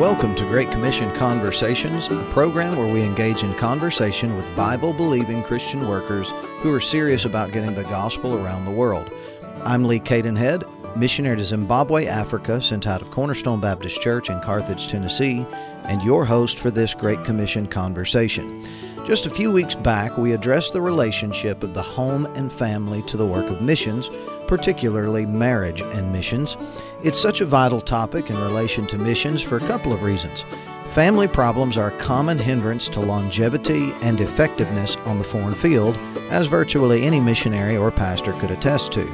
Welcome to Great Commission Conversations, a program where we engage in conversation with Bible believing Christian workers who are serious about getting the gospel around the world. I'm Lee Cadenhead, missionary to Zimbabwe, Africa, sent out of Cornerstone Baptist Church in Carthage, Tennessee, and your host for this Great Commission Conversation. Just a few weeks back, we addressed the relationship of the home and family to the work of missions, particularly marriage and missions. It's such a vital topic in relation to missions for a couple of reasons. Family problems are a common hindrance to longevity and effectiveness on the foreign field, as virtually any missionary or pastor could attest to.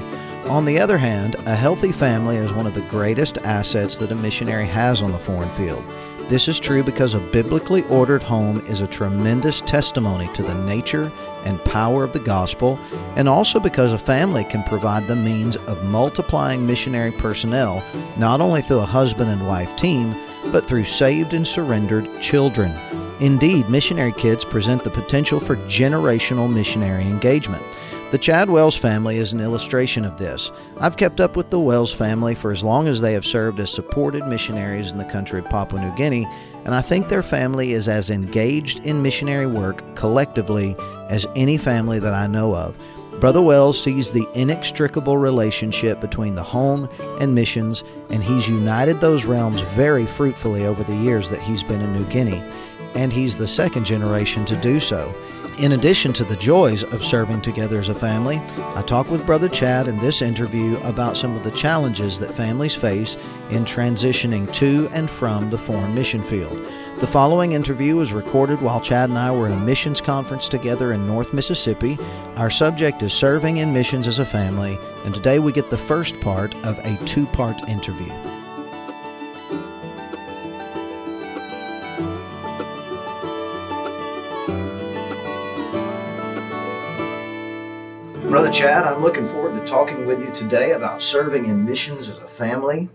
On the other hand, a healthy family is one of the greatest assets that a missionary has on the foreign field. This is true because a biblically ordered home is a tremendous testimony to the nature and power of the gospel, and also because a family can provide the means of multiplying missionary personnel not only through a husband and wife team, but through saved and surrendered children. Indeed, missionary kids present the potential for generational missionary engagement. The Chad Wells family is an illustration of this. I've kept up with the Wells family for as long as they have served as supported missionaries in the country of Papua New Guinea, and I think their family is as engaged in missionary work collectively as any family that I know of. Brother Wells sees the inextricable relationship between the home and missions, and he's united those realms very fruitfully over the years that he's been in New Guinea, and he's the second generation to do so. In addition to the joys of serving together as a family, I talk with Brother Chad in this interview about some of the challenges that families face in transitioning to and from the foreign mission field. The following interview was recorded while Chad and I were in a missions conference together in North Mississippi. Our subject is serving in missions as a family, and today we get the first part of a two part interview. Brother Chad, I'm looking forward to talking with you today about serving in missions as a family.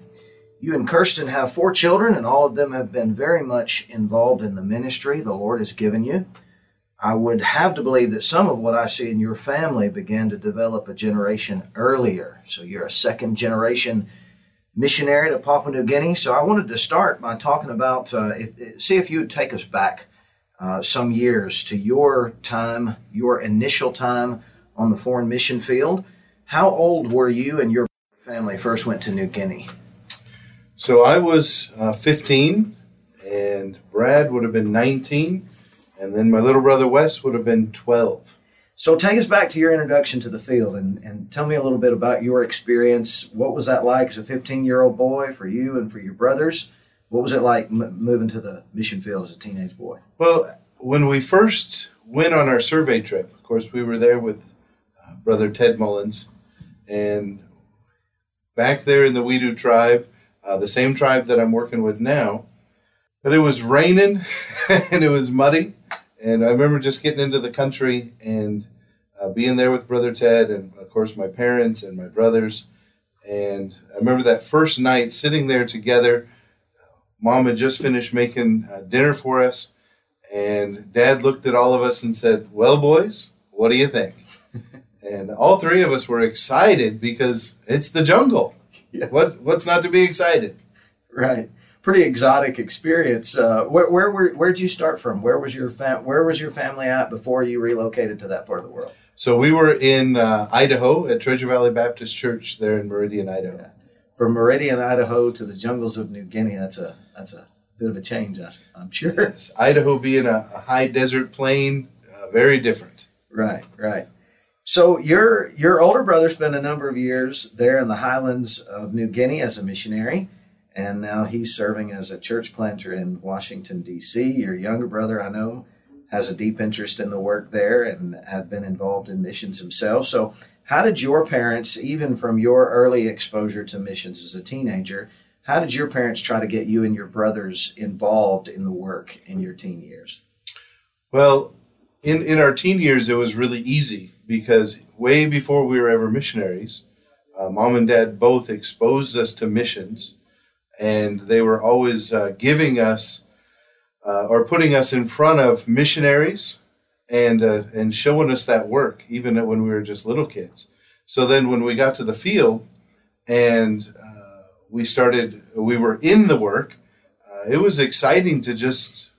You and Kirsten have four children, and all of them have been very much involved in the ministry the Lord has given you. I would have to believe that some of what I see in your family began to develop a generation earlier. So you're a second generation missionary to Papua New Guinea. So I wanted to start by talking about, uh, if, see if you would take us back uh, some years to your time, your initial time on the foreign mission field. How old were you and your family first went to New Guinea? So I was uh, 15, and Brad would have been 19, and then my little brother Wes would have been 12. So take us back to your introduction to the field and, and tell me a little bit about your experience. What was that like as a 15 year old boy for you and for your brothers? What was it like m- moving to the mission field as a teenage boy? Well, when we first went on our survey trip, of course, we were there with brother Ted Mullins, and back there in the Wedu tribe, uh, the same tribe that I'm working with now. But it was raining and it was muddy, and I remember just getting into the country and uh, being there with brother Ted, and of course my parents and my brothers. And I remember that first night sitting there together. Mom had just finished making uh, dinner for us, and Dad looked at all of us and said, "Well, boys, what do you think?" and all three of us were excited because it's the jungle. Yeah. What what's not to be excited? Right. Pretty exotic experience. Uh, where where where where'd you start from? Where was your fam- Where was your family at before you relocated to that part of the world? So we were in uh, Idaho at Treasure Valley Baptist Church there in Meridian, Idaho. Yeah. From Meridian, Idaho to the jungles of New Guinea, that's a that's a bit of a change, I'm sure. Yes. Idaho being a, a high desert plain, uh, very different. Right, right. So your your older brother spent a number of years there in the highlands of New Guinea as a missionary, and now he's serving as a church planter in Washington D.C. Your younger brother, I know, has a deep interest in the work there and had been involved in missions himself. So, how did your parents, even from your early exposure to missions as a teenager, how did your parents try to get you and your brothers involved in the work in your teen years? Well, in in our teen years, it was really easy because way before we were ever missionaries, uh, mom and dad both exposed us to missions, and they were always uh, giving us uh, or putting us in front of missionaries and uh, and showing us that work, even when we were just little kids. So then, when we got to the field and uh, we started, we were in the work. Uh, it was exciting to just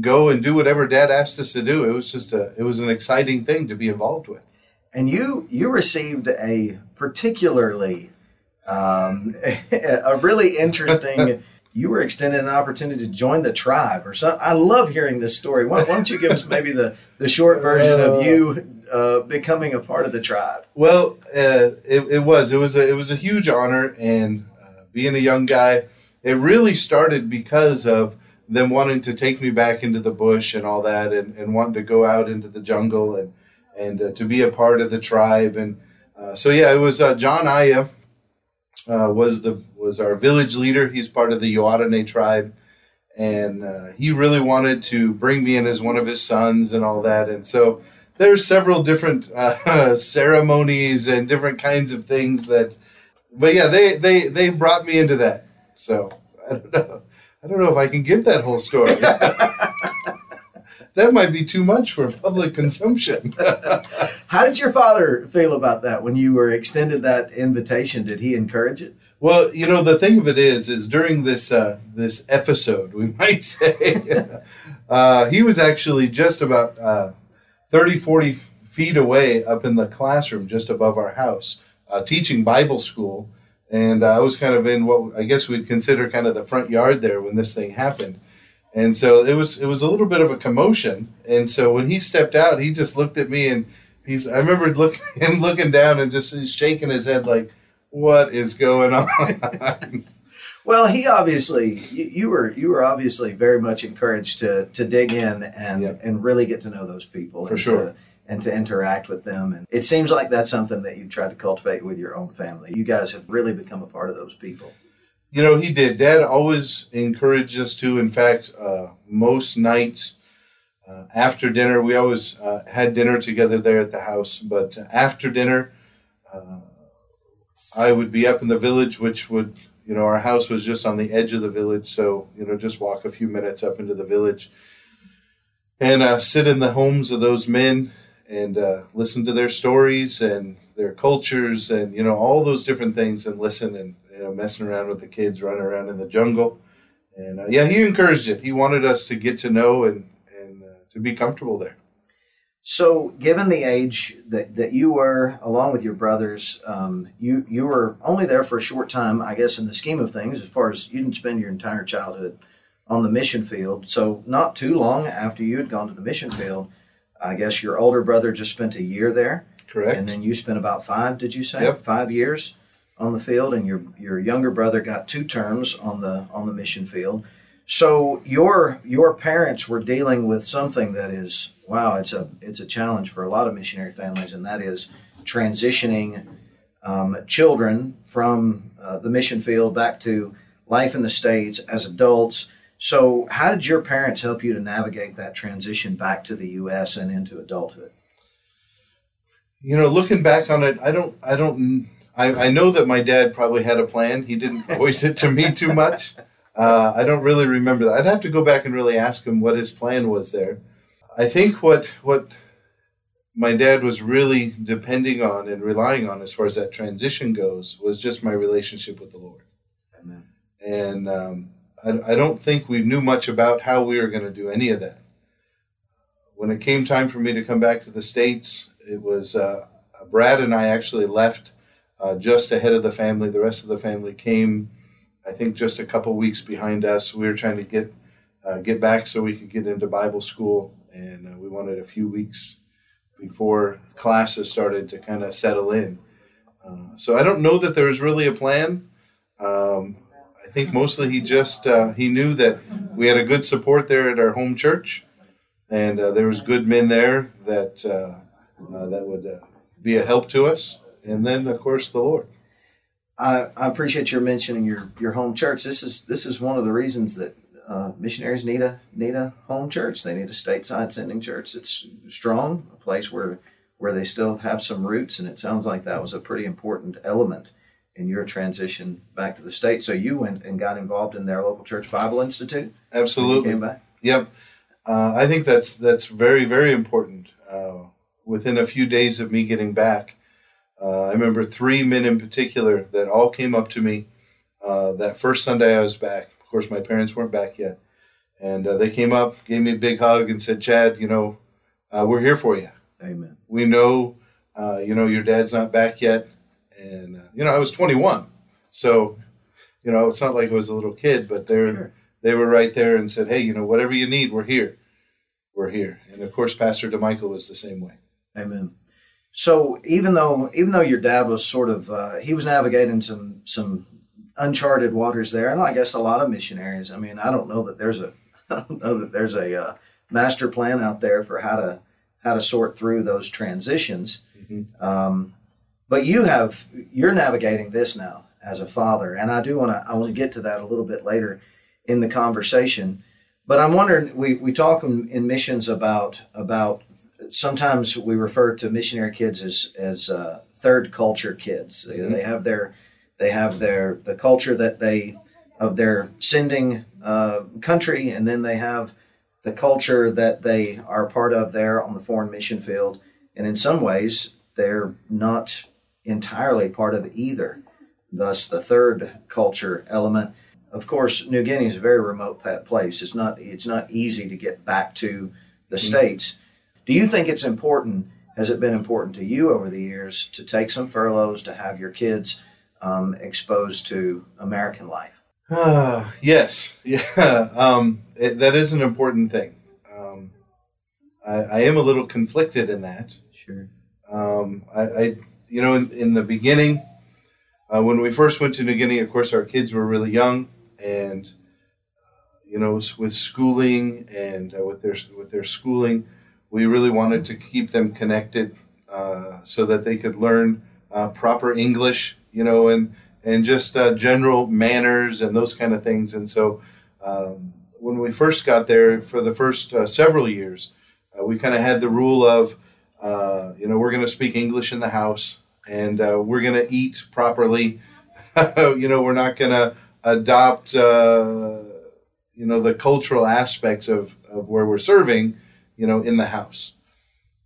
go and do whatever Dad asked us to do. It was just a it was an exciting thing to be involved with. And you you received a particularly um, a really interesting. you were extended an opportunity to join the tribe or something. I love hearing this story. Why, why, don't you give us maybe the, the short version of you uh, becoming a part of the tribe? Well, uh, it, it was it was a, it was a huge honor, and uh, being a young guy, it really started because of them wanting to take me back into the bush and all that, and, and wanting to go out into the jungle and and uh, to be a part of the tribe, and uh, so yeah, it was uh, John Aya was the was our village leader. He's part of the Yoatane tribe, and he really wanted to bring me in as one of his sons and all that, and so there's several different uh, ceremonies and different kinds of things that but yeah they they they brought me into that. So i don't know i don't know if i can give that whole story. That might be too much for public consumption. How did your father feel about that when you were extended that invitation? Did he encourage it? Well you know the thing of it is is during this uh, this episode we might say uh, he was actually just about uh, 30, 40 feet away up in the classroom just above our house, uh, teaching Bible school. And I was kind of in what I guess we'd consider kind of the front yard there when this thing happened. And so it was it was a little bit of a commotion. And so when he stepped out, he just looked at me and he's I remember look, him looking down and just shaking his head like, "What is going on?" Well, he obviously you, you, were you were obviously very much encouraged to to dig in and yeah. and really get to know those people for sure. To, and to interact with them. And it seems like that's something that you tried to cultivate with your own family. You guys have really become a part of those people. You know, he did. Dad always encouraged us to. In fact, uh, most nights uh, after dinner, we always uh, had dinner together there at the house. But after dinner, uh, I would be up in the village, which would you know, our house was just on the edge of the village, so you know, just walk a few minutes up into the village and uh, sit in the homes of those men and uh, listen to their stories and their cultures and you know all those different things and listen and you know messing around with the kids running around in the jungle. And uh, yeah he encouraged it. He wanted us to get to know and and uh, to be comfortable there. So, given the age that, that you were, along with your brothers, um, you you were only there for a short time, I guess, in the scheme of things, as far as you didn't spend your entire childhood on the mission field. So, not too long after you had gone to the mission field, I guess your older brother just spent a year there. Correct. And then you spent about five, did you say? Yep. Five years on the field, and your your younger brother got two terms on the on the mission field. So your your parents were dealing with something that is wow, it's a it's a challenge for a lot of missionary families, and that is transitioning um, children from uh, the mission field back to life in the states as adults. So, how did your parents help you to navigate that transition back to the U.S. and into adulthood? You know, looking back on it, I don't, I don't, I, I know that my dad probably had a plan. He didn't voice it to me too much. Uh, I don't really remember that. I'd have to go back and really ask him what his plan was there. I think what what my dad was really depending on and relying on as far as that transition goes was just my relationship with the Lord. Amen. And um, I, I don't think we knew much about how we were going to do any of that. When it came time for me to come back to the States, it was uh, Brad and I actually left uh, just ahead of the family. The rest of the family came, I think, just a couple weeks behind us. We were trying to get uh, get back so we could get into Bible school and uh, we wanted a few weeks before classes started to kind of settle in. Uh, so I don't know that there was really a plan. Um, think mostly he just uh, he knew that we had a good support there at our home church, and uh, there was good men there that uh, uh, that would be a help to us. And then of course the Lord. I, I appreciate your mentioning your your home church. This is this is one of the reasons that uh, missionaries need a need a home church. They need a stateside sending church that's strong, a place where where they still have some roots. And it sounds like that was a pretty important element in your transition back to the state. So you went and got involved in their local church Bible Institute. Absolutely, came back. Yep, uh, I think that's that's very very important. Uh, within a few days of me getting back, uh, I remember three men in particular that all came up to me uh, that first Sunday I was back Of course, my parents weren't back yet. And uh, they came up, gave me a big hug, and said, Chad, you know, uh, we're here for you. Amen. We know, uh, you know, your dad's not back yet. And, you know, I was 21. So, you know, it's not like I was a little kid, but they're, Sure. they were right there and said, hey, you know, whatever you need, we're here. We're here. And of course, Pastor DeMichael was the same way. Amen. So even though even though your dad was sort of uh, he was navigating some some uncharted waters there, and I guess a lot of missionaries. I mean, I don't know that there's a I don't know that there's a uh, master plan out there for how to how to sort through those transitions. Mhm. Um, but you have you're navigating this now as a father, and I do want to I want to get to that a little bit later in the conversation. But I'm wondering we we talk in, in missions about about sometimes we refer to missionary kids as as uh, third culture kids. They, Mhm. they have their they have their the culture that they of their sending uh, country, and then they have the culture that they are part of there on the foreign mission field. And in some ways, they're not entirely part of either. Thus, the third culture element. Of course, New Guinea is a very remote place. It's not it's not easy to get back to the states. Do you think it's important? Has it been important to you over the years to take some furloughs to have your kids um, exposed to American life? Ah, yes, yeah, um, it, that is an important thing. Um, I, I am a little conflicted in that. Sure. Um, I, I, you know, in, in the beginning, uh, when we first went to New Guinea, of course, our kids were really young, and uh, you know, with schooling and uh, with their with their schooling, we really wanted to keep them connected uh, so that they could learn uh, proper English, you know, and and just uh, general manners and those kind of things. And so, um, when we first got there, for the first several years, we kind of had the rule of, uh, you know, we're going to speak English in the house, and uh, we're going to eat properly. you know, we're not going to adopt, uh, you know, the cultural aspects of, of where we're serving, you know, in the house.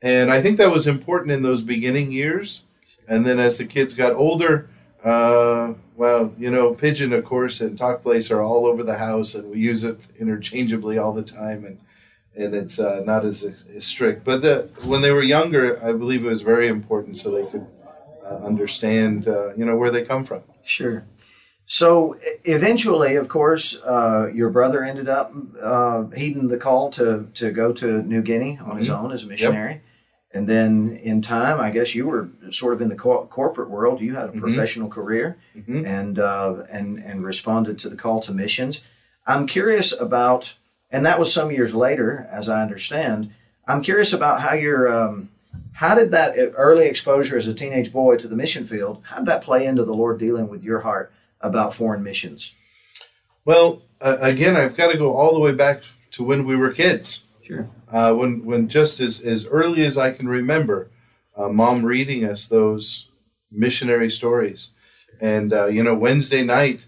And I think that was important in those beginning years. And then as the kids got older, uh, well, you know, Pidgin, of course, and Tok Ples are all over the house, and we use it interchangeably all the time, and and it's uh, not as, as strict. But the, when they were younger, I believe it was very important so they could uh, understand, uh, you know, where they come from. Sure. So eventually, of course, uh, your brother ended up uh, heeding the call to, to go to New Guinea on his Mhm. own as a missionary. Yep. And then in time, I guess you were sort of in the co- corporate world. You had a Mhm. professional career hmm and, uh, and, and responded to the call to missions. I'm curious about, and that was some years later, as I understand. I'm curious about how your, um, how did that early exposure as a teenage boy to the mission field, how did that play into the Lord dealing with your heart about foreign missions? Well, uh, again, I've got to go all the way back to when we were kids. Sure. uh, when when just as, as early as I can remember, uh, mom reading us those missionary stories, and uh, you know Wednesday night,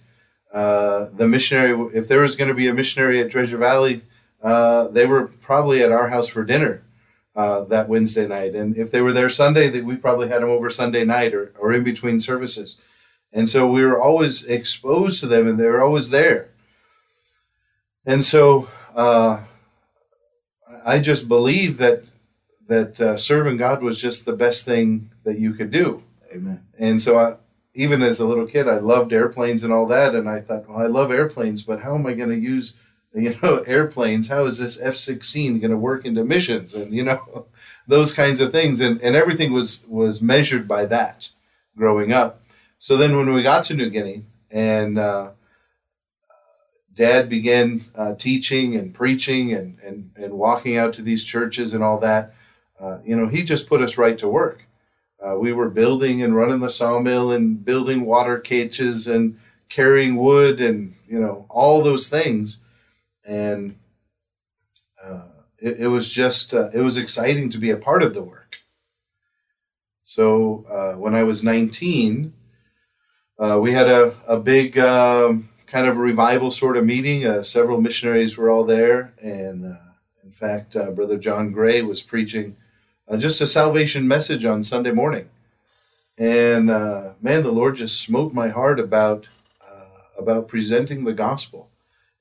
uh, the missionary if there was going to be a missionary at Treasure Valley, uh, they were probably at our house for dinner uh, that Wednesday night, and if they were there Sunday, that we probably had them over Sunday night or or in between services, and so we were always exposed to them, and they were always there, and so. Uh, I just believe that that uh, serving God was just the best thing that you could do. Amen. And so, I, even as a little kid, I loved airplanes and all that. And I thought, well, I love airplanes, but how am I going to use, you know, airplanes? How is this F sixteen going to work into missions? And you know, those kinds of things. And and everything was was measured by that growing up. So then, when we got to New Guinea and uh, dad began uh, teaching and preaching and, and, and walking out to these churches and all that, uh, you know, he just put us right to work. Uh, we were building and running the sawmill and building water cages and carrying wood and, you know, all those things. And uh, it, it was just, uh, it was exciting to be a part of the work. So uh, when I was 19, uh, we had a, a big um, kind of revival sort of meeting. Uh, several missionaries were all there. And in fact, Brother John Gray was preaching uh, just a salvation message on Sunday morning. And uh, man, the Lord just smote my heart about, uh, about presenting the gospel.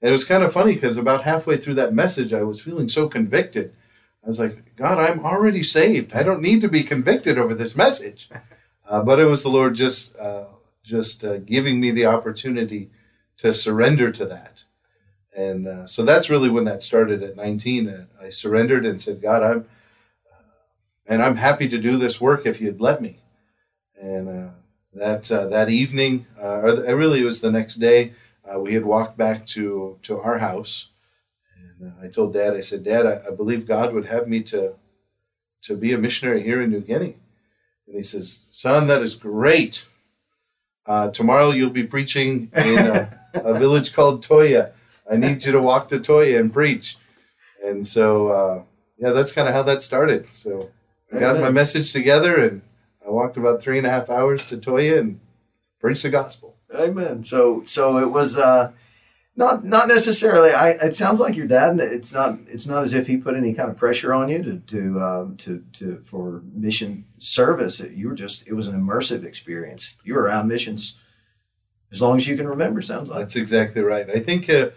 And it was kind of funny because about halfway through that message, I was feeling so convicted. I was like, God, I'm already saved. I don't need to be convicted over this message. Uh, but it was the Lord just uh, just giving me the opportunity to surrender to that. And uh, so that's really when that started at 19. Uh, I surrendered and said, God, I'm and I'm happy to do this work if you'd let me. And that that evening, or really it was the next day, we had walked back to to our house and uh, I told Dad, I said, Dad, I, I, believe God would have me to to be a missionary here in New Guinea. And he says, Son, that is great. Uh, tomorrow you'll be preaching in a, a, village called Toya. I need you to walk to Toya and preach. And so, uh, yeah, that's kind of how that started. So I got my message together and I walked about three and a half hours to Toya and preached the gospel. Amen. So, so it was. Uh, not not necessarily. I it sounds like your dad. It's not it's not as if he put any kind of pressure on you to to uh, to, to for mission service. You were just it was an immersive experience. You were around missions as long as you can remember. Sounds like that's exactly right. I think. Uh,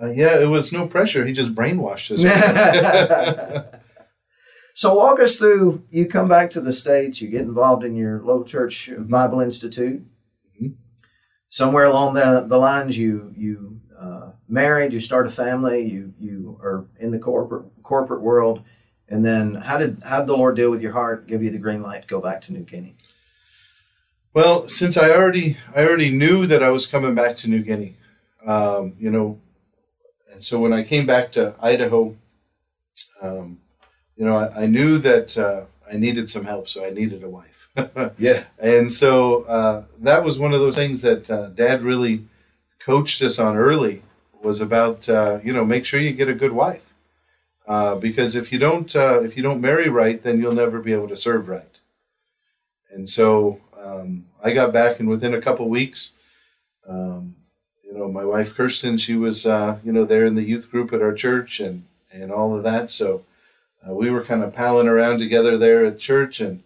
uh, yeah, it was no pressure. He just brainwashed us. so walk us through. You come back to the states. You get involved in your local church Bible Institute. Mm-hmm. Somewhere along the, the lines, you you uh, married, you start a family, you you are in the corporate corporate world, and then how did how did the Lord deal with your heart, give you the green light to go back to New Guinea? Well, since I already I already knew that I was coming back to New Guinea, um, you know, and so when I came back to Idaho, um, you know, I, I knew that uh, I needed some help, so I needed a wife. yeah, and so uh, that was one of those things that uh, Dad really coached us on early was about uh, you know make sure you get a good wife. Uh, because if you don't uh, if you don't marry right then you'll never be able to serve right. And so um, I got back and within a couple weeks um, you know my wife Kirsten she was uh, you know there in the youth group at our church and and all of that. So uh, we were kind of palling around together there at church and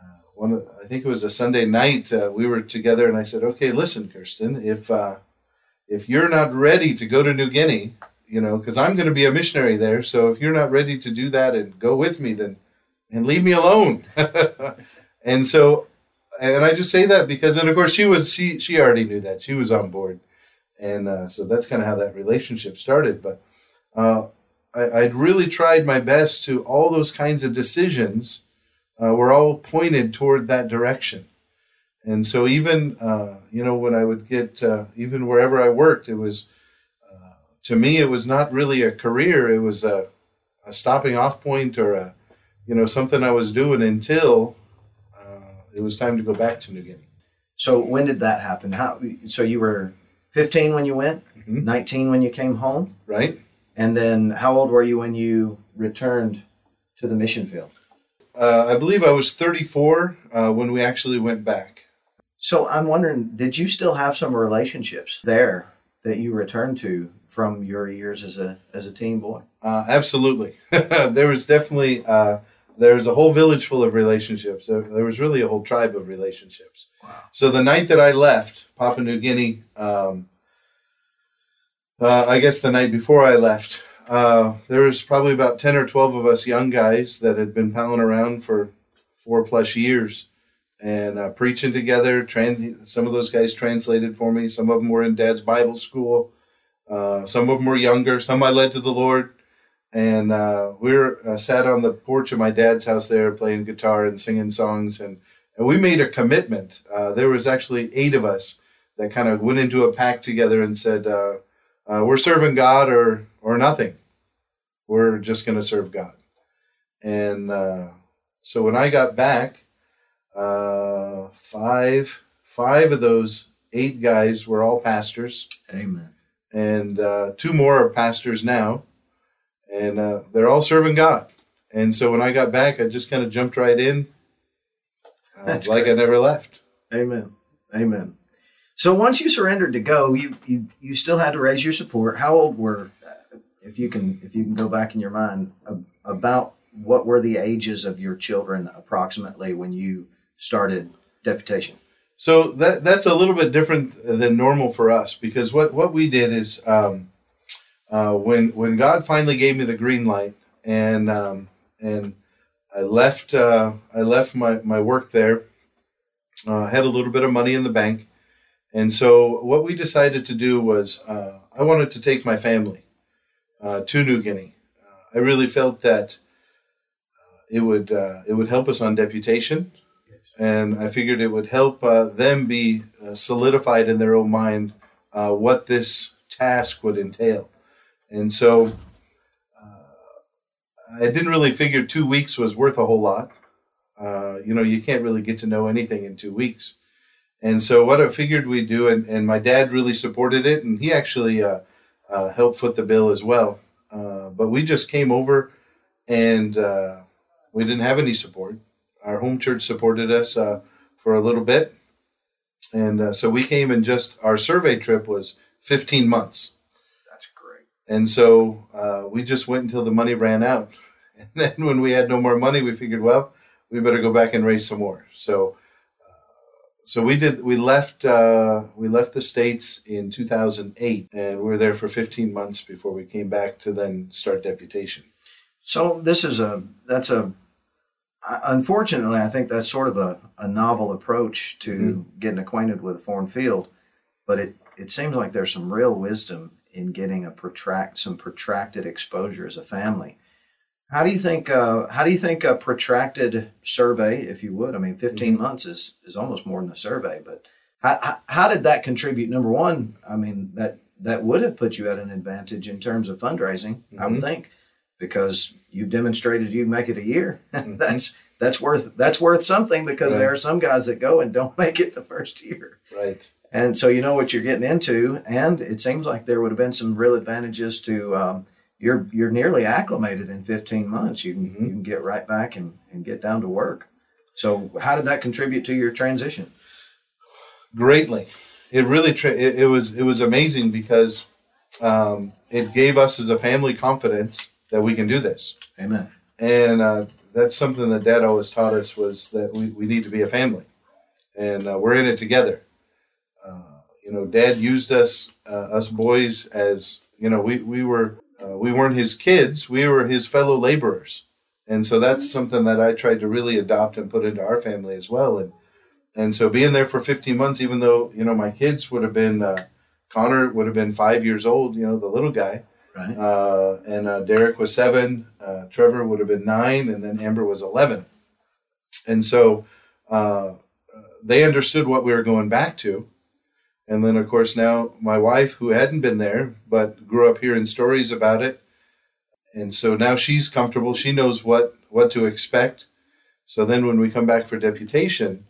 uh, one I think it was a Sunday night we were together and I said okay listen Kirsten if if you're not ready to go to New Guinea, you know, because I'm going to be a missionary there. So if you're not ready to do that and go with me, then and leave me alone. and so, and I just say that because, and of course, she was she she already knew that she was on board, and uh, so that's kind of how that relationship started. But uh, I, would really tried my best to all those kinds of decisions uh, were all pointed toward that direction. And so even uh, you know when I would get uh, even wherever I worked, it was uh, to me it was not really a career. It was a, a, stopping off point or a you know something I was doing until uh, it was time to go back to New Guinea. So when did that happen? How? So you were 15 when you went, mm-hmm. 19 when you came home, right? And then how old were you when you returned to the mission field? Uh, I believe I was 34 uh, when we actually went back. So I'm wondering, did you still have some relationships there that you returned to from your years as a as a teen boy? Uh, absolutely, there was definitely uh, there was a whole village full of relationships. There, there, was really a whole tribe of relationships. Wow. So the night that I left Papua New Guinea, um, uh, I guess the night before I left, uh, there was probably about ten or twelve of us young guys that had been palling around for four plus years and uh, preaching together. Trans- some of those guys translated for me. Some of them were in Dad's Bible school. Uh, some of them were younger. Some I led to the Lord. And uh, we were uh, sat on the porch of my dad's house there, playing guitar and singing songs. And, and we made a commitment. Uh, there was actually eight of us that kind of went into a pact together and said, uh, "We're serving God or or nothing. We're just going to serve God." And so when I got back, uh, five five of those eight guys were all pastors. Amen. And uh, two more are pastors now, and uh, they're all serving God. And so when I got back, I just kind of jumped right in, uh, like great. I never left. Amen. Amen. So once you surrendered to go, you you you still had to raise your support. How old were, uh, if you can if you can go back in your mind, about what were the ages of your children approximately when you started deputation? So that that's a little bit different than normal for us because what what we did is um, uh, when when God finally gave me the green light and um, and I left uh, I left my, my work there. Uh, had a little bit of money in the bank, and so what we decided to do was uh, I wanted to take my family uh, to New Guinea. Uh, I really felt that uh, it would it would help us on deputation, and I figured it would help them be solidified in their own mind what this task would entail, and so I didn't really figure two weeks was worth a whole lot. Uh, you know, you can't really get to know anything in two weeks. And so, what I figured we'd do, and, and my dad really supported it, and he actually uh, uh, helped foot the bill as well. Uh, but we just came over and uh, we didn't have any support. Our home church supported us uh, for a little bit. And so we came and just our survey trip was 15 months. That's great. And so we just went until the money ran out. And then when we had no more money, we figured, well, we better go back and raise some more. So, uh, so we did. We left. Uh, we left the states in 2008, and we were there for 15 months before we came back to then start deputation. So this is a that's a unfortunately I think that's sort of a, a novel approach to mm-hmm. getting acquainted with a foreign field, but it it seems like there's some real wisdom in getting a protract some protracted exposure as a family how do you think? Uh, how do you think a protracted survey, if you would? I mean, 15 mm-hmm. months is is almost more than a survey. But how, how did that contribute? Number one, I mean that that would have put you at an advantage in terms of fundraising. Mm-hmm. I would mm-hmm. think because you've demonstrated you make it a year. Mm-hmm. that's that's worth that's worth something because right. there are some guys that go and don't make it the first year. Right. And so you know what you're getting into, and it seems like there would have been some real advantages to um, you're you're nearly acclimated in 15 months. You can mm-hmm. you can get right back and, and get down to work. So how did that contribute to your transition? Greatly. It really tra- it, it, was it was amazing because um, it gave us as a family confidence that we can do this. Amen. And uh, that's something that Dad always taught us was that we, we need to be a family, and uh, we're in it together. Uh, you know, Dad used us uh, us boys as you know we we were uh, we weren't his kids, we were his fellow laborers. And so that's something that I tried to really adopt and put into our family as well. And and so being there for 15 months, even though you know my kids would have been uh, Connor would have been five years old, you know the little guy, right? Uh, and uh, Derek was seven, uh, Trevor would have been nine, and then Amber was 11. And so uh, they understood what we were going back to, and then, of course, now my wife, who hadn't been there but grew up hearing stories about it, and so now she's comfortable. She knows what what to expect. So then, when we come back for deputation,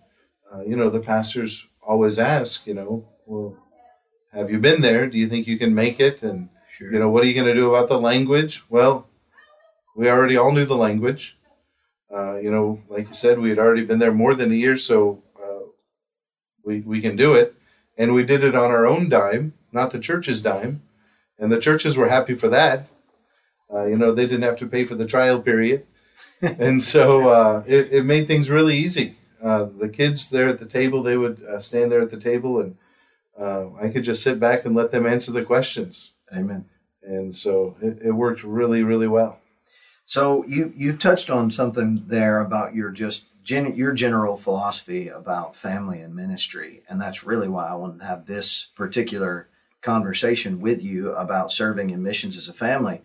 uh, you know, the pastors always ask, you know, well, have you been there? Do you think you can make it? And sure. you know, what are you going to do about the language? Well, we already all knew the language. Uh, you know, like you said, we had already been there more than a year, so uh, we we can do it and we did it on our own dime, not the church's dime, and the churches were happy for that. Uh, you know, they didn't have to pay for the trial period, and so uh, it, it made things really easy. Uh, the kids there at the table, they would uh, stand there at the table, and uh, I could just sit back and let them answer the questions. Amen. And so it, it worked really, really well. So you you've touched on something there about your just gen, your general philosophy about family and ministry, and that's really why I wanted to have this particular conversation with you about serving in missions as a family.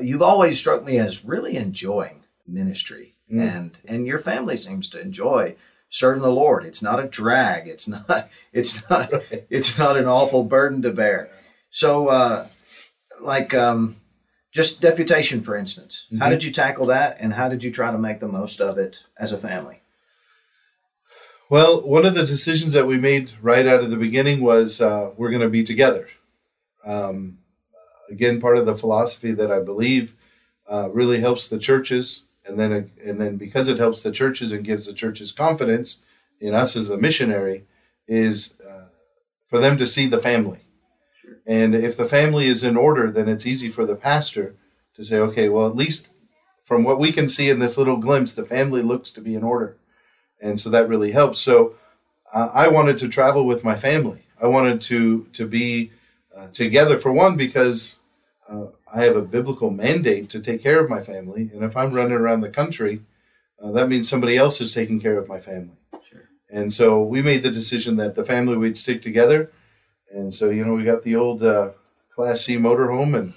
You've always struck me as really enjoying ministry, mm. and and your family seems to enjoy serving the Lord. It's not a drag. It's not. It's not. Right. It's not an awful burden to bear. So, uh, like. Um, just deputation, for instance. Mm-hmm. How did you tackle that, and how did you try to make the most of it as a family? Well, one of the decisions that we made right out of the beginning was uh, we're going to be together. Um, again, part of the philosophy that I believe uh, really helps the churches, and then and then because it helps the churches and gives the churches confidence in us as a missionary, is uh, for them to see the family and if the family is in order, then it's easy for the pastor to say, okay, well, at least from what we can see in this little glimpse, the family looks to be in order. And so that really helps. So uh, I wanted to travel with my family. I wanted to, to be uh, together for one, because uh, I have a biblical mandate to take care of my family, and if I'm running around the country, uh, that means somebody else is taking care of my family. Sure. And so we made the decision that the family would stick together, and so you know we got the old uh, Class C motorhome and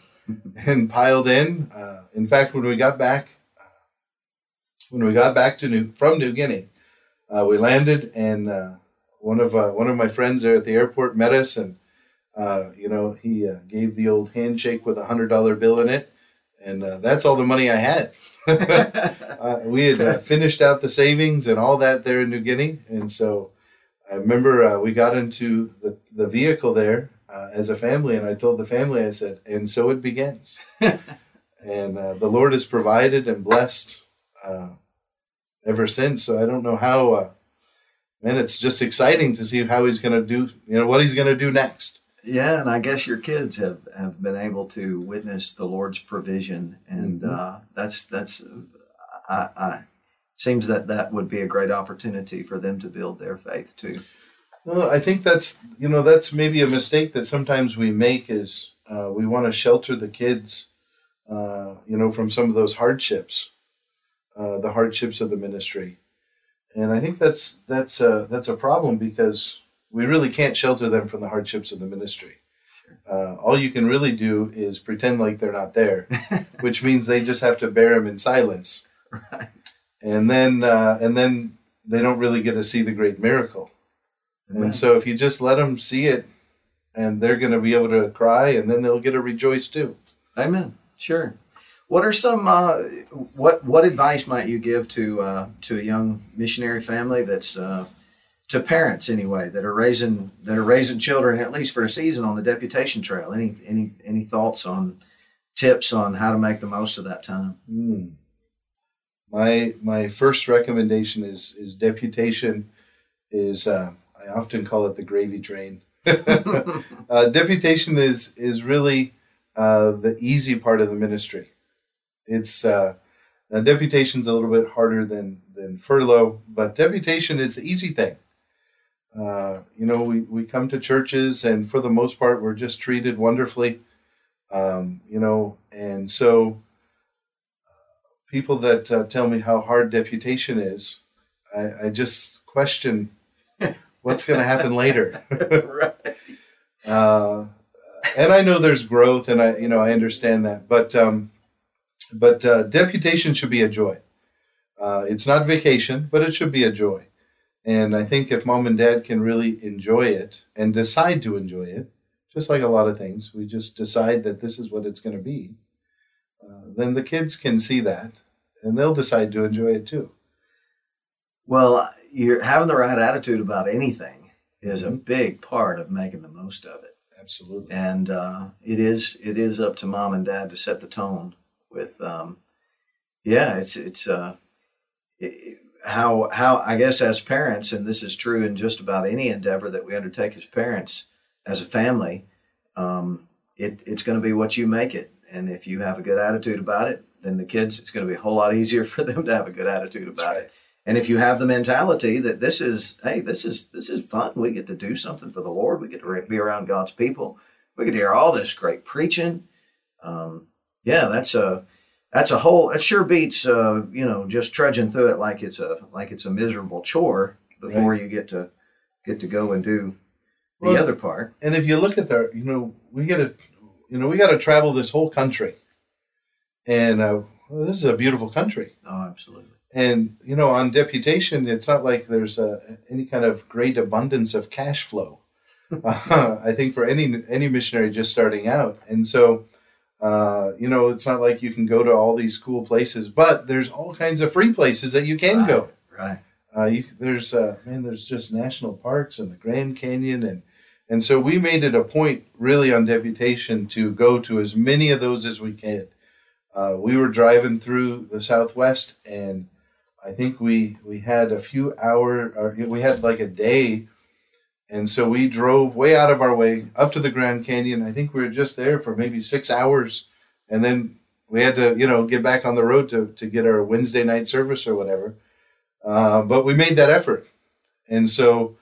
and piled in. Uh, in fact, when we got back, when we got back to New from New Guinea, uh, we landed and uh, one of uh, one of my friends there at the airport met us and uh, you know he uh, gave the old handshake with a hundred dollar bill in it and uh, that's all the money I had. uh, we had uh, finished out the savings and all that there in New Guinea and so I remember uh, we got into the, the vehicle there uh, as a family and I told the family I said and so it begins and uh, the Lord has provided and blessed uh, ever since so I don't know how uh, man, it's just exciting to see how he's going to do, you know, what he's going to do next. Yeah, and I guess your kids have, have been able to witness the Lord's provision, and Mhm. uh, that's that's. I, I seems that that would be a great opportunity for them to build their faith too. Well, I think that's, you know, that's maybe a mistake that sometimes we make is uh, we want to shelter the kids, uh, you know, from some of those hardships, uh, the hardships of the ministry. And I think that's that's a, that's a problem because we really can't shelter them from the hardships of the ministry. Uh, all you can really do is pretend like they're not there, which means they just have to bear them in silence. Right. And then uh, and then they don't really get to see the great miracle. And so if you just let them see it, and they're going to be able to cry, and then they'll get to rejoice too. Amen. Sure. What are some uh, what what advice might you give to uh, to a young missionary family that's uh, to parents anyway that are raising that are raising children at least for a season on the deputation trail? Any any any thoughts on tips on how to make the most of that time? Hmm. My my first recommendation is is deputation is uh, I often call it the gravy train. uh, deputation is is really uh, the easy part of the ministry. It's uh, now deputation's a little bit harder than than furlough, but deputation is the easy thing. Uh, you know, we, we come to churches, and for the most part, we're just treated wonderfully. Um, you know, and so people that uh, tell me how hard deputation is, I, I just question what's going to happen later. right. uh, and I know there's growth, and I you know I understand that, but um, but uh, deputation should be a joy. Uh, it's not vacation, but it should be a joy. And I think if mom and dad can really enjoy it and decide to enjoy it, just like a lot of things, we just decide that this is what it's going to be, then the kids can see that and they'll decide to enjoy it too. Well, you're having the right attitude about anything is a big part of making the most of it. Absolutely. and uh, it is it is up to mom and dad to set the tone with um, yeah it's it's uh, it, how how I guess as parents and this is true in just about any endeavor that we undertake as parents as a family um, it, it's going to be what you make it and if you have a good attitude about it then the kids it's going to be a whole lot easier for them to have a good attitude That's about right. it and if you have the mentality that this is, hey, this is this is fun. We get to do something for the Lord. We get to be around God's people. We get to hear all this great preaching. Um, yeah, that's a that's a whole. It sure beats uh, you know just trudging through it like it's a like it's a miserable chore before you get to get to go and do the Well, other part. and if you look at the, you know, we get to, you know, we got to travel this whole country, and uh, well, this is a beautiful country. Oh, absolutely. And you know, on deputation, it's not like there's uh, any kind of great abundance of cash flow. uh, I think for any any missionary just starting out, and so uh, you know, it's not like you can go to all these cool places, but there's all kinds of free places that you can go. Right. Uh, you, there's uh, man, there's just national parks and the Grand Canyon, and and so we made it a point really on deputation to go to as many of those as we can. Uh, we were driving through the Southwest, and I think we we had a few hour, we had like a day, and so we drove way out of our way up to the Grand Canyon. I think we were just there for maybe six hours, and then we had to you know get back on the road to to get our Wednesday night service or whatever. Uh, but we made that effort, and so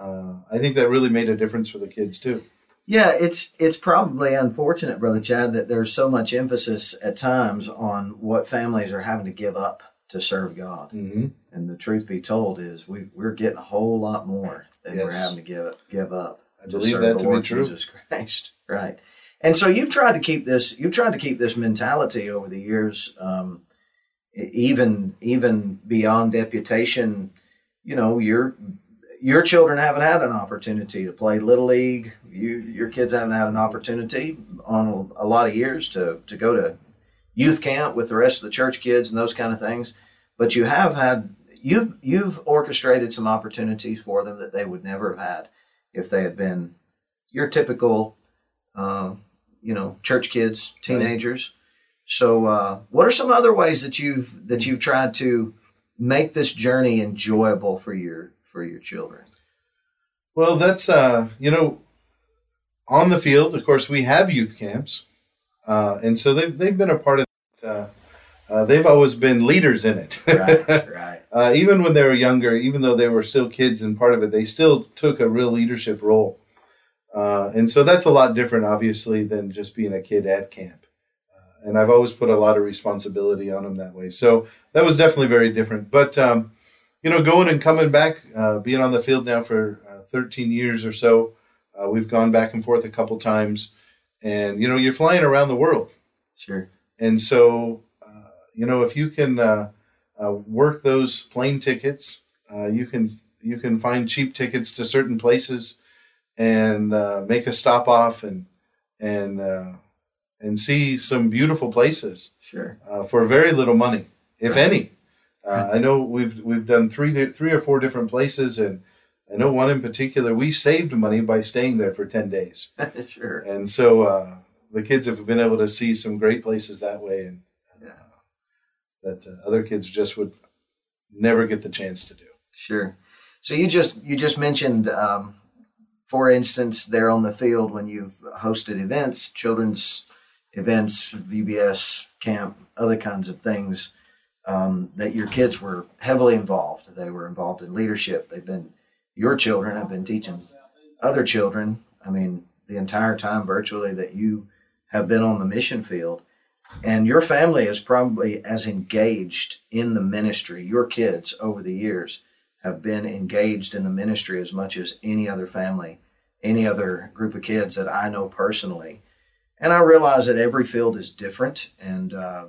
uh, I think that really made a difference for the kids too. Yeah, it's it's probably unfortunate, brother Chad, that there's so much emphasis at times on what families are having to give up to serve God. Mm-hmm. And the truth be told is we we're getting a whole lot more than we're having to give give up. I believe serve that the to be Lord true. Jesus Christ, right? And so you've tried to keep this. You've tried to keep this mentality over the years, um, even even beyond deputation. You know, your your children haven't had an opportunity to play little league. You your kids haven't had an opportunity on a, lot of years to to go to youth camp with the rest of the church kids and those kind of things. But you have had you've you've orchestrated some opportunities for them that they would never have had if they had been your typical, uh, you know, church kids, teenagers. So, uh, what are some other ways that you've that you've tried to make this journey enjoyable for your for your children? Well, that's uh, you know, on the field. Of course, we have youth camps, uh, and so they've they've been a part of. it. Uh, uh, they've always been leaders in it. Right, right, uh, even when they were younger, even though they were still kids and part of it, they still took a real leadership role. Uh, and so that's a lot different, obviously, than just being a kid at camp. Uh, and I've always put a lot of responsibility on them that way. So that was definitely very different. But, um, you know, going and coming back, uh, being on the field now for uh, 13 years or so, uh, we've gone back and forth a couple times. And, you know, you're flying around the world. sure, And so, uh, you know, if you can uh, uh, work those plane tickets, uh, you can you can find cheap tickets to certain places and uh, make a stop off and and uh, and see some beautiful places sure, uh, for very little money, if Right. any. Uh, I know we've we've done three three or four different places, and I know one in particular. We saved money by staying there for ten days. sure. And so uh, the kids have been able to see some great places that way, and uh, Yeah. that uh, other kids just would never get the chance to do. Sure. So you just you just mentioned, um, for instance, there on the field when you've hosted events, children's events, VBS camp, other kinds of things, um, that your kids were heavily involved. They were involved in leadership. They've been your children have been teaching other children. I mean, the entire time virtually that you have been on the mission field. And your family is probably as engaged in the ministry, your kids over the years have been engaged in the ministry as much as any other family, any other group of kids that I know personally. And I realize that every field is different, and uh,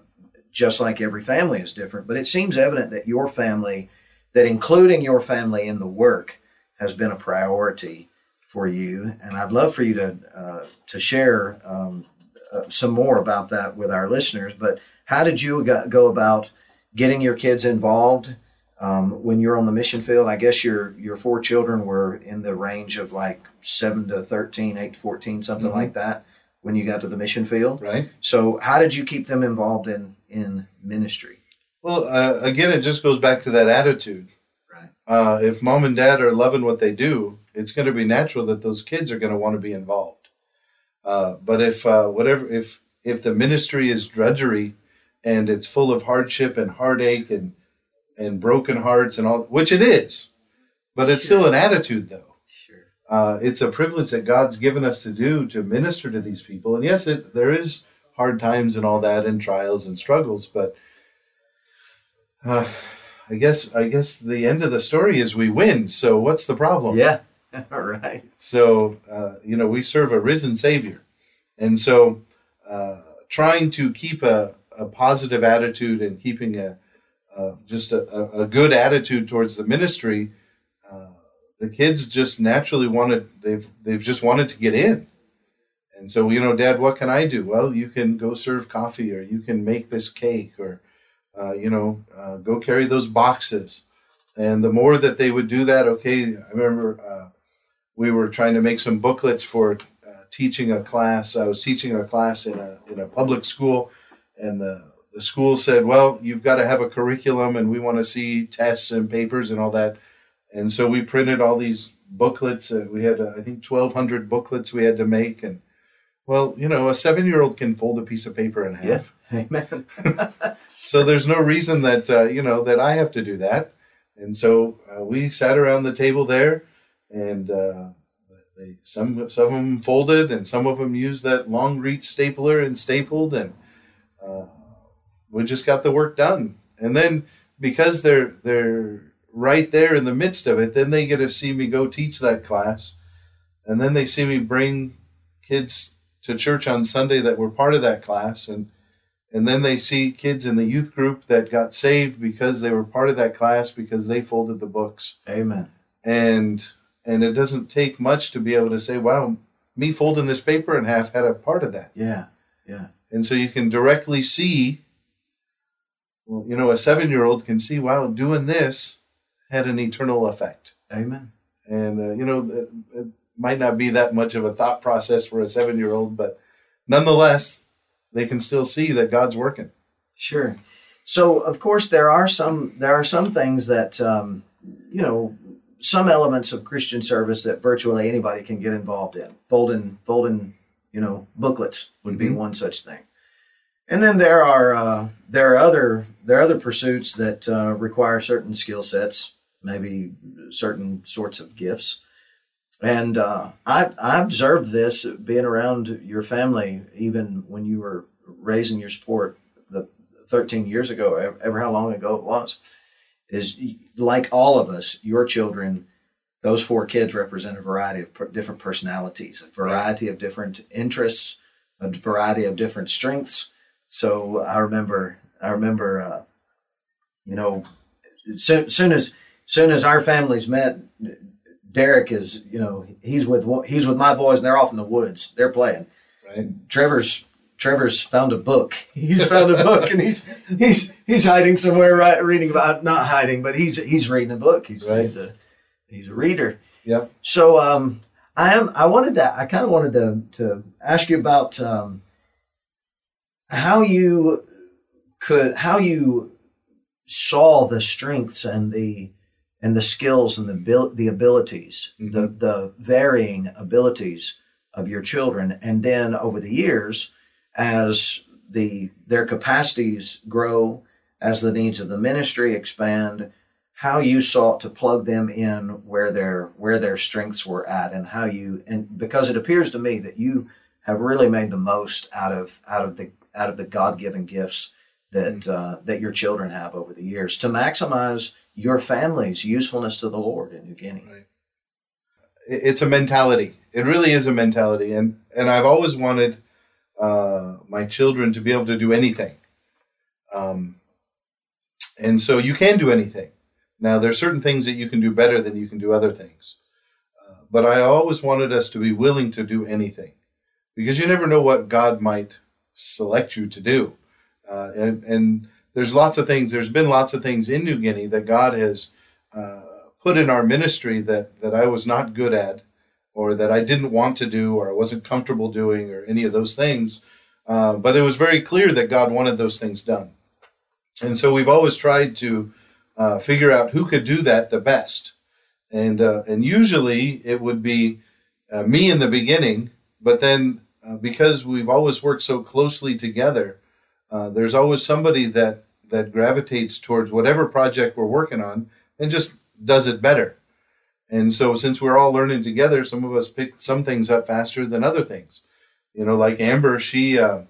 just like every family is different, but it seems evident that your family, that including your family in the work, has been a priority for you. And I'd love for you to, uh, to share um, uh, some more about that with our listeners. But how did you go, go about getting your kids involved um, when you're on the mission field? I guess your your four children were in the range of like seven to 13, 8 to 14, something Mhm. like that when you got to the mission field. Right. So how did you keep them involved in, in ministry? Well, uh, again, it just goes back to that attitude. Right. Uh, if mom and dad are loving what they do, it's going to be natural that those kids are going to want to be involved. Uh, but if uh, whatever, if if the ministry is drudgery and it's full of hardship and heartache and and broken hearts and all, which it is, but it's still an attitude though. Sure. Uh, it's a privilege that God's given us to do to minister to these people. And yes, it, there is hard times and all that, and trials and struggles. But uh, I guess I guess the end of the story is we win. So what's the problem? Yeah. All right. So uh, you know we serve a risen Savior, and so uh, trying to keep a, a positive attitude and keeping a uh, just a, a- a good attitude towards the ministry, uh, the kids just naturally wanted they've they've just wanted to get in, and so you know, Dad, what can I do? Well, you can go serve coffee, or you can make this cake, or uh, you know, uh, go carry those boxes. And the more that they would do that, okay, I remember uh, we were trying to make some booklets for uh, teaching a class. I was teaching a class in a in a public school, and the the school said, "Well, you've got to have a curriculum, and we want to see tests and papers and all that." And so we printed all these booklets. Uh, we had, uh, I think, twelve hundred booklets we had to make, and well, you know, a seven year old can fold a piece of paper in half. Yeah. Amen. So there's no reason that uh, you know that I have to do that. And so uh, we sat around the table there, and uh, they some some of them folded and some of them used that long reach stapler and stapled and uh, we just got the work done. And then because they're they're right there in the midst of it, then they get to see me go teach that class, and then they see me bring kids to church on Sunday that were part of that class, and and then they see kids in the youth group that got saved because they were part of that class because they folded the books. Amen. And and it doesn't take much to be able to say, "Wow, me folding this paper in half had a part of that." Yeah. Yeah. And so you can directly see well, you know, a seven year old can see, wow, doing this had an eternal effect. Amen. And, uh, you know, might not be that much of a thought process for a seven year old, but nonetheless, they can still see that God's working. Sure. So, of course, there are some there are some things that um, you know some elements of Christian service that virtually anybody can get involved in. Folding folding you know booklets would be Mhm. one such thing. And then there are uh, there are other there are other pursuits that uh, require certain skill sets, maybe certain sorts of gifts. And uh, I I observed this being around your family, even when you were raising your sport the 13 years ago, ev- ever how long ago it was, is like all of us, your children, those four kids represent a variety of per- different personalities, a variety of different interests, a variety of different strengths. So I remember, I remember, uh, you know, soon, soon as soon as our families met, Derek is, you know, he's with he's with my boys, and they're off in the woods. They're playing. Right. Trevor's Trevor's found a book. He's found a book, and he's he's he's hiding somewhere, right, reading about not hiding, but he's he's reading a book. He's Right. he's a he's a reader. Yep. So um, I am. I wanted to. I kind of wanted to to ask you about um, how you could how you saw the strengths and the and the skills and the bil- the abilities, the the varying abilities of your children, and then over the years, as the their capacities grow, as the needs of the ministry expand, how you sought to plug them in where their where their strengths were at, and how you and because it appears to me that you have really made the most out of out of the out of the God given gifts that uh, that your children have over the years. To maximize your family's usefulness to the Lord in New Guinea. Right. It's a mentality. It really is a mentality, and and I've always wanted uh, my children to be able to do anything. Um, and so you can do anything. Now there's certain things that you can do better than you can do other things. Uh, but I always wanted us to be willing to do anything, because you never know what God might select you to do. Uh, and and there's lots of things. There's been lots of things in New Guinea that God has uh, put in our ministry that that I was not good at, or that I didn't want to do, or I wasn't comfortable doing, or any of those things. Uh, but it was very clear that God wanted those things done, and so we've always tried to uh, figure out who could do that the best, and uh, and usually it would be uh, me in the beginning, but then uh, because we've always worked so closely together, uh, there's always somebody that that gravitates towards whatever project we're working on and just does it better. And so, since we're all learning together, some of us pick some things up faster than other things. You know, like Amber, she, uh,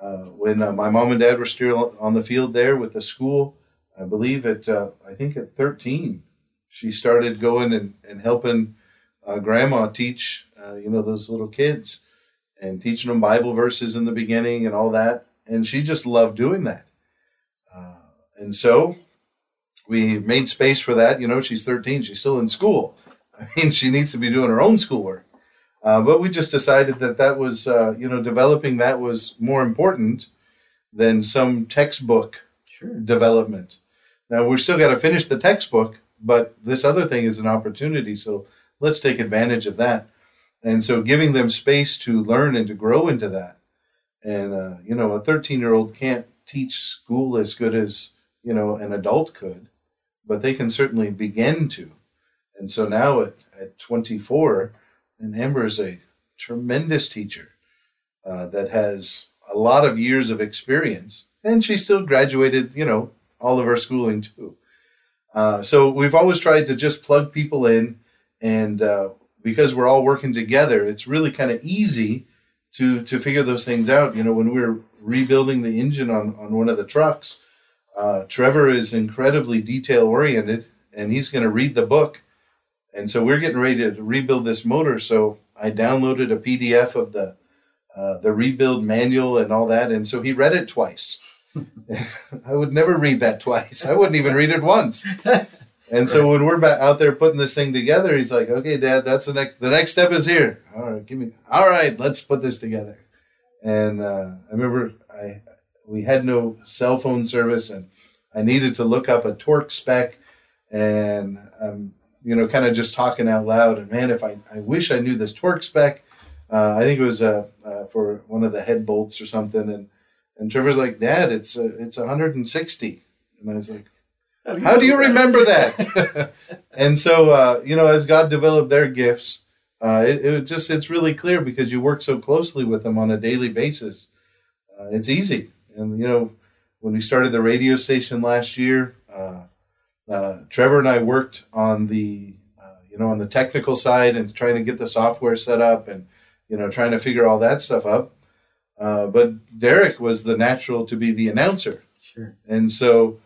uh, when uh, my mom and dad were still on the field there with the school, I believe at, uh, I think at 13, she started going and, and helping uh, grandma teach, you know, those little kids and teaching them Bible verses in the beginning and all that. And she just loved doing that. Uh, and so we made space for that. You know, she's 13, she's still in school. I mean, she needs to be doing her own schoolwork. Uh, but we just decided that that was, uh, you know, developing that was more important than some textbook Sure. development. Now, we're still got to finish the textbook, but this other thing is an opportunity. So let's take advantage of that. And so giving them space to learn and to grow into that. And, uh, you know, a 13 year old can't teach school as good as, you know, an adult could, but they can certainly begin to. And so now at, at 24, and Amber is a tremendous teacher uh, that has a lot of years of experience, and she still graduated, you know, all of her schooling too. Uh, so we've always tried to just plug people in, and uh, because we're all working together, it's really kind of easy to to figure those things out. You know, when we were rebuilding the engine on on one of the trucks, uh, Trevor is incredibly detail oriented, and he's going to read the book. And so we're getting ready to rebuild this motor. So I downloaded a PDF of the uh, the rebuild manual and all that, and so he read it twice. I would never read that twice. I wouldn't even read it once. And right. so when we're out there putting this thing together, he's like, "Okay, Dad, that's the next. The next step is here. All right, give me. All right, let's put this together." And uh, I remember I we had no cell phone service, and I needed to look up a torque spec, and um, you know, kind of just talking out loud. And man, if I I wish I knew this torque spec. Uh, I think it was uh, uh, for one of the head bolts or something, and and Trevor's like, "Dad, it's uh, it's 160," and I was like how do you, How do you remember that? and so, uh, you know, as God developed their gifts, uh, it, it, just it's really clear because you work so closely with them on a daily basis. Uh, it's easy, and you know, when we started the radio station last year, uh, uh, Trevor and I worked on the uh, you know on the technical side and trying to get the software set up and you know trying to figure all that stuff up. but Derek was the natural to be the announcer. Sure. And so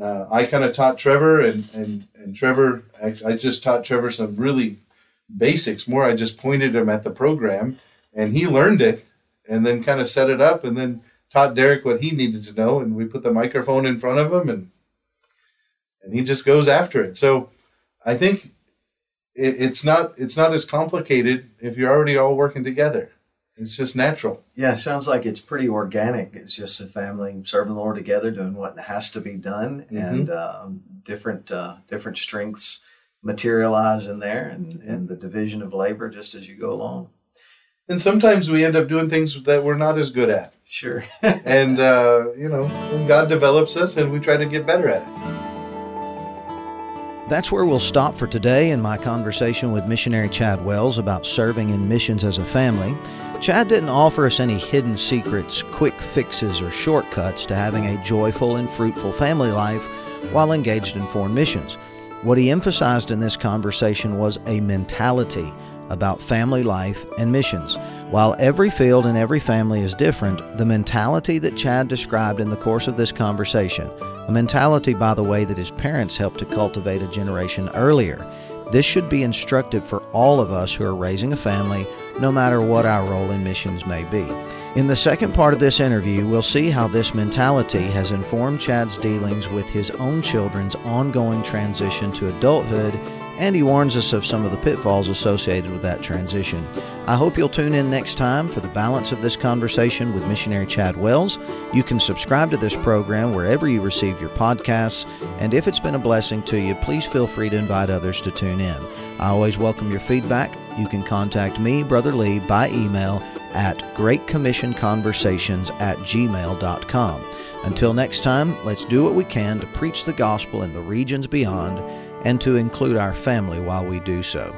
uh, I kind of taught Trevor, and and and Trevor, I, just taught Trevor some really basics. More, I just pointed him at the program, and he learned it, and then kind of set it up, and then taught Derek what he needed to know, and we put the microphone in front of him, and and he just goes after it. So, I think it, it's not it's not as complicated if you're already all working together. It's just natural. Yeah, sounds like it's pretty organic. It's just a family serving the Lord together, doing what has to be done, mm-hmm. and um, different uh, different strengths materialize in there, and, mm-hmm. and the division of labor just as you go along. And sometimes we end up doing things that we're not as good at. Sure. and uh, you know, God develops us, and we try to get better at it. That's where we'll stop for today in my conversation with missionary Chad Wells about serving in missions as a family. Chad didn't offer us any hidden secrets, quick fixes, or shortcuts to having a joyful and fruitful family life while engaged in foreign missions. What he emphasized in this conversation was a mentality about family life and missions. While every field and every family is different, the mentality that Chad described in the course of this conversation, a mentality, by the way, that his parents helped to cultivate a generation earlier, this should be instructive for all of us who are raising a family no matter what our role in missions may be. In the second part of this interview, we'll see how this mentality has informed Chad's dealings with his own children's ongoing transition to adulthood, and he warns us of some of the pitfalls associated with that transition. I hope you'll tune in next time for the balance of this conversation with missionary Chad Wells. You can subscribe to this program wherever you receive your podcasts, and if it's been a blessing to you, please feel free to invite others to tune in. I always welcome your feedback you can contact me, Brother Lee, by email at greatcommissionconversations at gmail.com. Until next time, let's do what we can to preach the gospel in the regions beyond and to include our family while we do so.